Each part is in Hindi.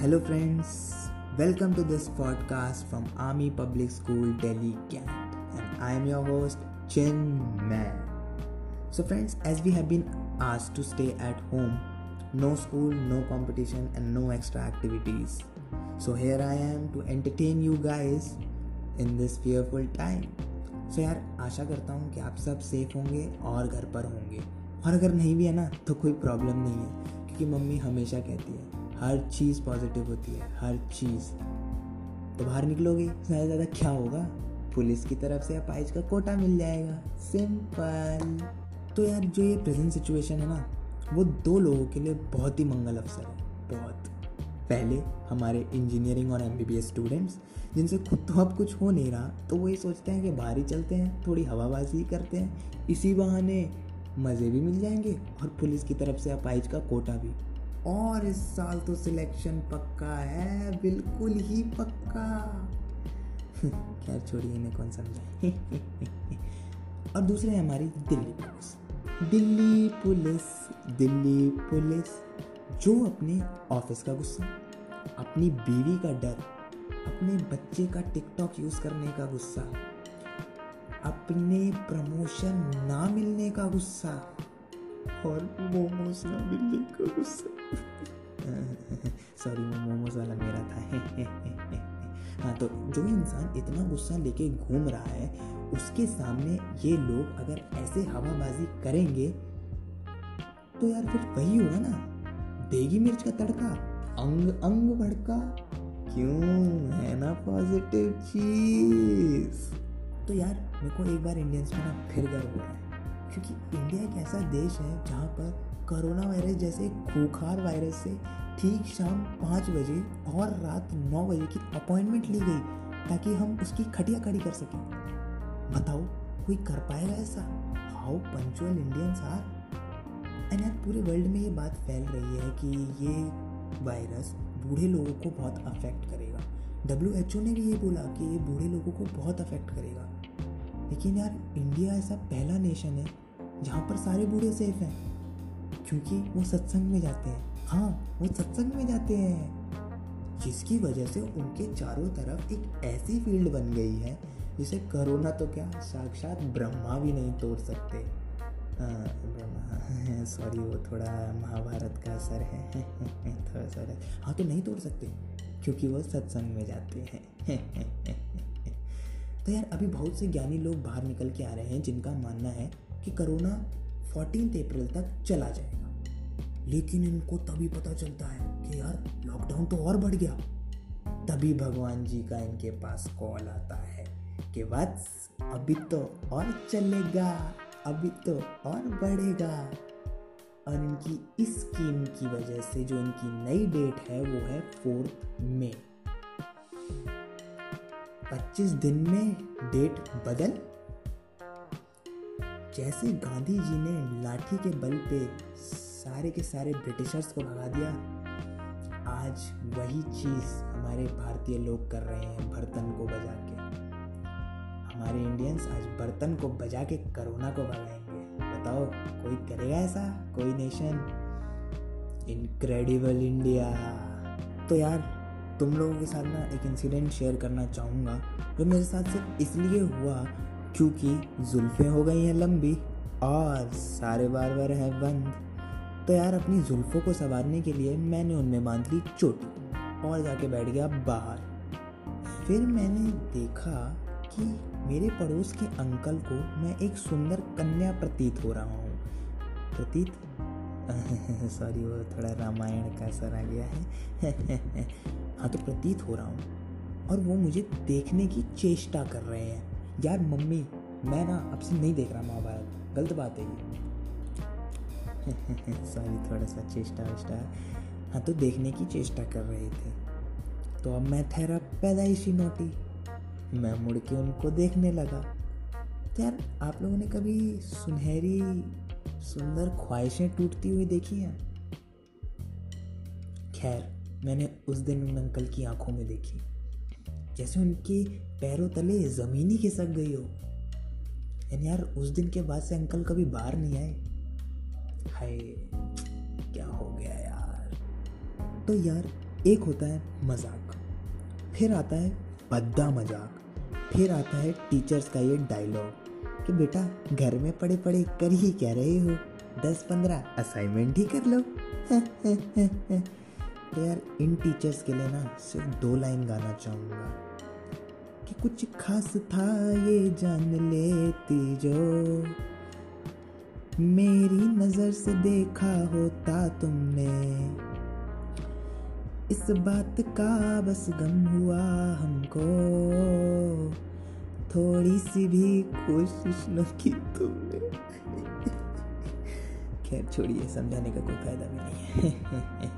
Hello friends welcome to this podcast from army public school Delhi cantt and I am your host Chinmay so friends as we have been आज to stay at home no school no competition and no extra activities so here I am to entertain you guys in this fearful time so यार आशा करता हूँ कि आप सब सेफ़ होंगे और घर पर होंगे। और अगर नहीं भी है ना तो कोई प्रॉब्लम नहीं है, क्योंकि मम्मी हमेशा कहती है हर चीज़ पॉजिटिव होती है, हर चीज़। तो बाहर निकलोगे, ज़्यादा ज़्यादा क्या होगा? पुलिस की तरफ़ से अपाइज का कोटा मिल जाएगा। सिंपल तो यार, जो ये प्रेजेंट सिचुएशन है ना, वो दो लोगों के लिए बहुत ही मंगल अवसर है। बहुत। पहले हमारे इंजीनियरिंग और एमबीबीएस स्टूडेंट्स जिनसे खुद तो अब कुछ हो नहीं रहा तो वो ये सोचते हैं कि बाहर ही चलते हैं, थोड़ी हवाबाजी करते हैं। इसी बहाने मज़े भी मिल जाएँगे और पुलिस की तरफ़ से अपाइज का कोटा भी। और इस साल तो सिलेक्शन पक्का है, बिल्कुल ही पक्का। खैर, छोड़िए, इन्हें कौन समझाए? और दूसरे हमारी Delhi police. Delhi police Delhi police, जो अपने ऑफ़िस का गुस्सा, अपनी बीवी का डर, अपने बच्चे का टिकटॉक यूज़ करने का गुस्सा, अपने प्रमोशन ना मिलने का गुस्सा और मोमोज ना मिलने का गुस्सा। सॉरी मोमोज वाला मेरा था। हाँ तो जो इंसान इतना गुस्सा लेके घूम रहा है, उसके सामने ये लोग अगर ऐसे हवाबाजी करेंगे तो यार फिर वही होगा ना। देगी मिर्च का तड़का, अंग अंग भड़का। क्यों? है ना पॉजिटिव चीज़ तो यार, मेरे को एक बार इंडियंस में ना फिर गर्व हो रहा है। क्योंकि इंडिया एक ऐसा देश है जहाँ पर कोरोना वायरस जैसे खूखार वायरस से ठीक शाम पाँच बजे और रात नौ बजे की अपॉइंटमेंट ली गई ताकि हम उसकी खटिया खड़ी कर सकें। बताओ, कोई कर पाएगा ऐसा? How punctual Indians are and यार, पूरे वर्ल्ड में ये बात फैल रही है कि ये वायरस बूढ़े लोगों को बहुत अफेक्ट करेगा। डब्ल्यू एच ओ ने भी ये बोला कि ये बूढ़े लोगों को बहुत अफेक्ट करेगा। लेकिन यार, इंडिया ऐसा पहला नेशन है, जहाँ पर सारे बूढ़े सेफ़ हैं, क्योंकि वो सत्संग में जाते हैं। हाँ वो सत्संग में जाते हैं। जिसकी वजह से उनके चारों तरफ़ एक ऐसी फ़ील्ड बन गई है, जिसे करोना तो क्या, साक्षात ब्रह्मा भी नहीं तोड़ सकते। सॉरी वो थोड़ा महाभारत का असर है, थोड़ा सा हाँ तो नहीं तोड़ सकते, क्योंकि वो सत्संग में जाते हैं। तो यार, अभी बहुत से ज्ञानी लोग बाहर निकल के आ रहे हैं जिनका मानना है कि कोरोना फोर्टीन अप्रैल तक चला जाएगा। लेकिन इनको तभी पता चलता है कि यार लॉकडाउन तो और बढ़ गया। तभी भगवान जी का इनके पास कॉल आता है कि वत्स अभी तो और चलेगा, अभी तो और बढ़ेगा। और इनकी इस स्कीम की वजह से जो इनकी नई डेट है, वो है फोर्थ मई 25 दिन में डेट बदल? जैसे गांधी जी ने लाठी के बल पे सारे के सारे ब्रिटिशर्स को भगा दिया, आज वही चीज़ हमारे भारतीय लोग कर रहे हैं बर्तन को बजा के। हमारे इंडियंस आज बर्तन को बजा के कोरोना को भगाएँगे। बताओ, कोई करेगा ऐसा? कोई नेशन इनक्रेडिबल इंडिया तो यार तुम लोगों के साथ ना एक इंसिडेंट शेयर करना चाहूँगा, जो मेरे साथ सिर्फ़ इसलिए हुआ क्योंकि जुल्फ़ें हो गई हैं लंबी और सारे बार बार हैं बंद। तो यार, अपनी जुल्फ़ों को संवारने के लिए मैंने उनमें बाँध ली चोटी और जाके बैठ गया बाहर। फिर मैंने देखा कि मेरे पड़ोस के अंकल को मैं एक सुंदर कन्या प्रतीत हो रहा हूँ। प्रतीत सॉरी वो थोड़ा रामायण का असर आ गया है। हाँ तो प्रतीत हो रहा हूँ। और वो मुझे देखने की चेष्टा कर रहे हैं। यार, मम्मी, मैं ना अब से नहीं देख रहा महाभारत। गलत बात है ये। सॉरी थोड़ा सा चेष्टा वेष्टा। हाँ तो देखने की चेष्टा कर रहे थे। तो अब मैं ठहरा पैदाइशी नोटी। मैं मुड़ के उनको देखने लगा। तो यार, आप लोगों ने कभी सुनहरी सुंदर ख्वाहिशें टूटती हुई देखी हैं। खैर, मैंने उस दिन उन अंकल की आँखों में देखी, जैसे उनके पैरों तले ज़मीन ही खिसक गई हो। यानी यार, उस दिन के बाद से अंकल कभी बाहर नहीं आए। हाय, क्या हो गया यार? तो यार, एक होता है मज़ाक, फिर आता है बद्दा मज़ाक, फिर आता है टीचर्स का ये डायलॉग कि बेटा, घर में पड़े पड़े कर ही क्या रहे हो? दस पंद्रह असाइनमेंट ही कर लो। तो यार, इन टीचर्स के लिए ना सिर्फ़ दो लाइन गाना चाहूँगा। कि कुछ खास था ये जान लेती जो। मेरी नज़र से देखा होता तुमने। इस बात का बस गम हुआ हमको। थोड़ी सी भी कोशिश न की तुमने। खैर, छोड़िए, समझाने का कोई फ़ायदा भी नहीं है।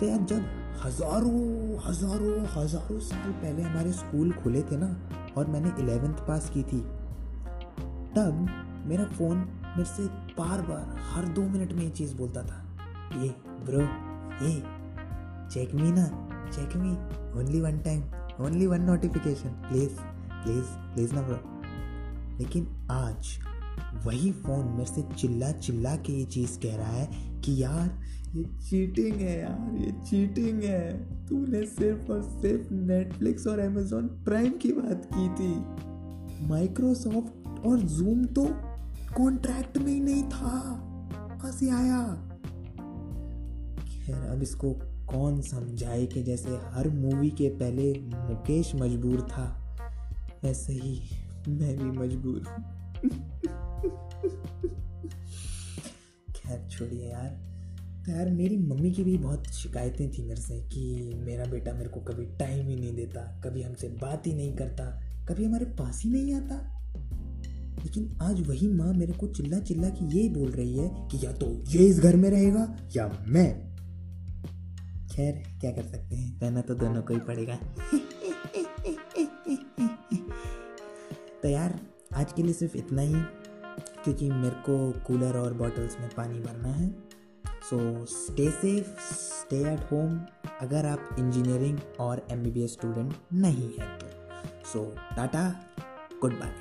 तो यार, जब हज़ारों हज़ारों हज़ारों साल पहले हमारे स्कूल खुले थे ना, और मैंने इलेवेंथ पास की थी, तब मेरा फ़ोन मेरे से बार बार हर दो मिनट में ये चीज़ बोलता था। ये ब्रो, ये, चेक मी ना, check me only one time only one notification please please please ना लेकिन आज वही फ़ोन मेरे से चिल्ला चिल्ला के ये चीज़ कह रहा है कि यार, ये चीटिंग है यार, ये चीटिंग है। तूने सिर्फ़ और सिर्फ़ नेटफ्लिक्स और अमेजोन प्राइम की बात की थी। माइक्रोसॉफ्ट और जूम तो कॉन्ट्रैक्ट में ही नहीं था। कहाँ से आया? खैर, अब इसको कौन समझाए कि जैसे हर मूवी के पहले मुकेश मजबूर था? ऐसे ही मैं भी मजबूर हूँ। खैर, छोड़िए यार। तो यार, मेरी मम्मी की भी बहुत शिकायतें थी मेरे से कि मेरा बेटा मेरे को कभी टाइम ही नहीं देता, कभी हमसे बात ही नहीं करता, कभी हमारे पास ही नहीं आता। लेकिन आज वही माँ मेरे को चिल्ला चिल्ला के ये बोल रही है कि या तो ये इस घर में रहेगा या मैं। खैर, क्या कर सकते हैं? रहना तो दोनों को ही पड़ेगा। आज के लिए सिर्फ़ इतना ही, क्योंकि मेरे को कूलर और बॉटल्स में पानी भरना है। So stay safe stay at home अगर आप इंजीनियरिंग और एमबीबीएस स्टूडेंट नहीं हैं तो। सो टाटा गुड बाय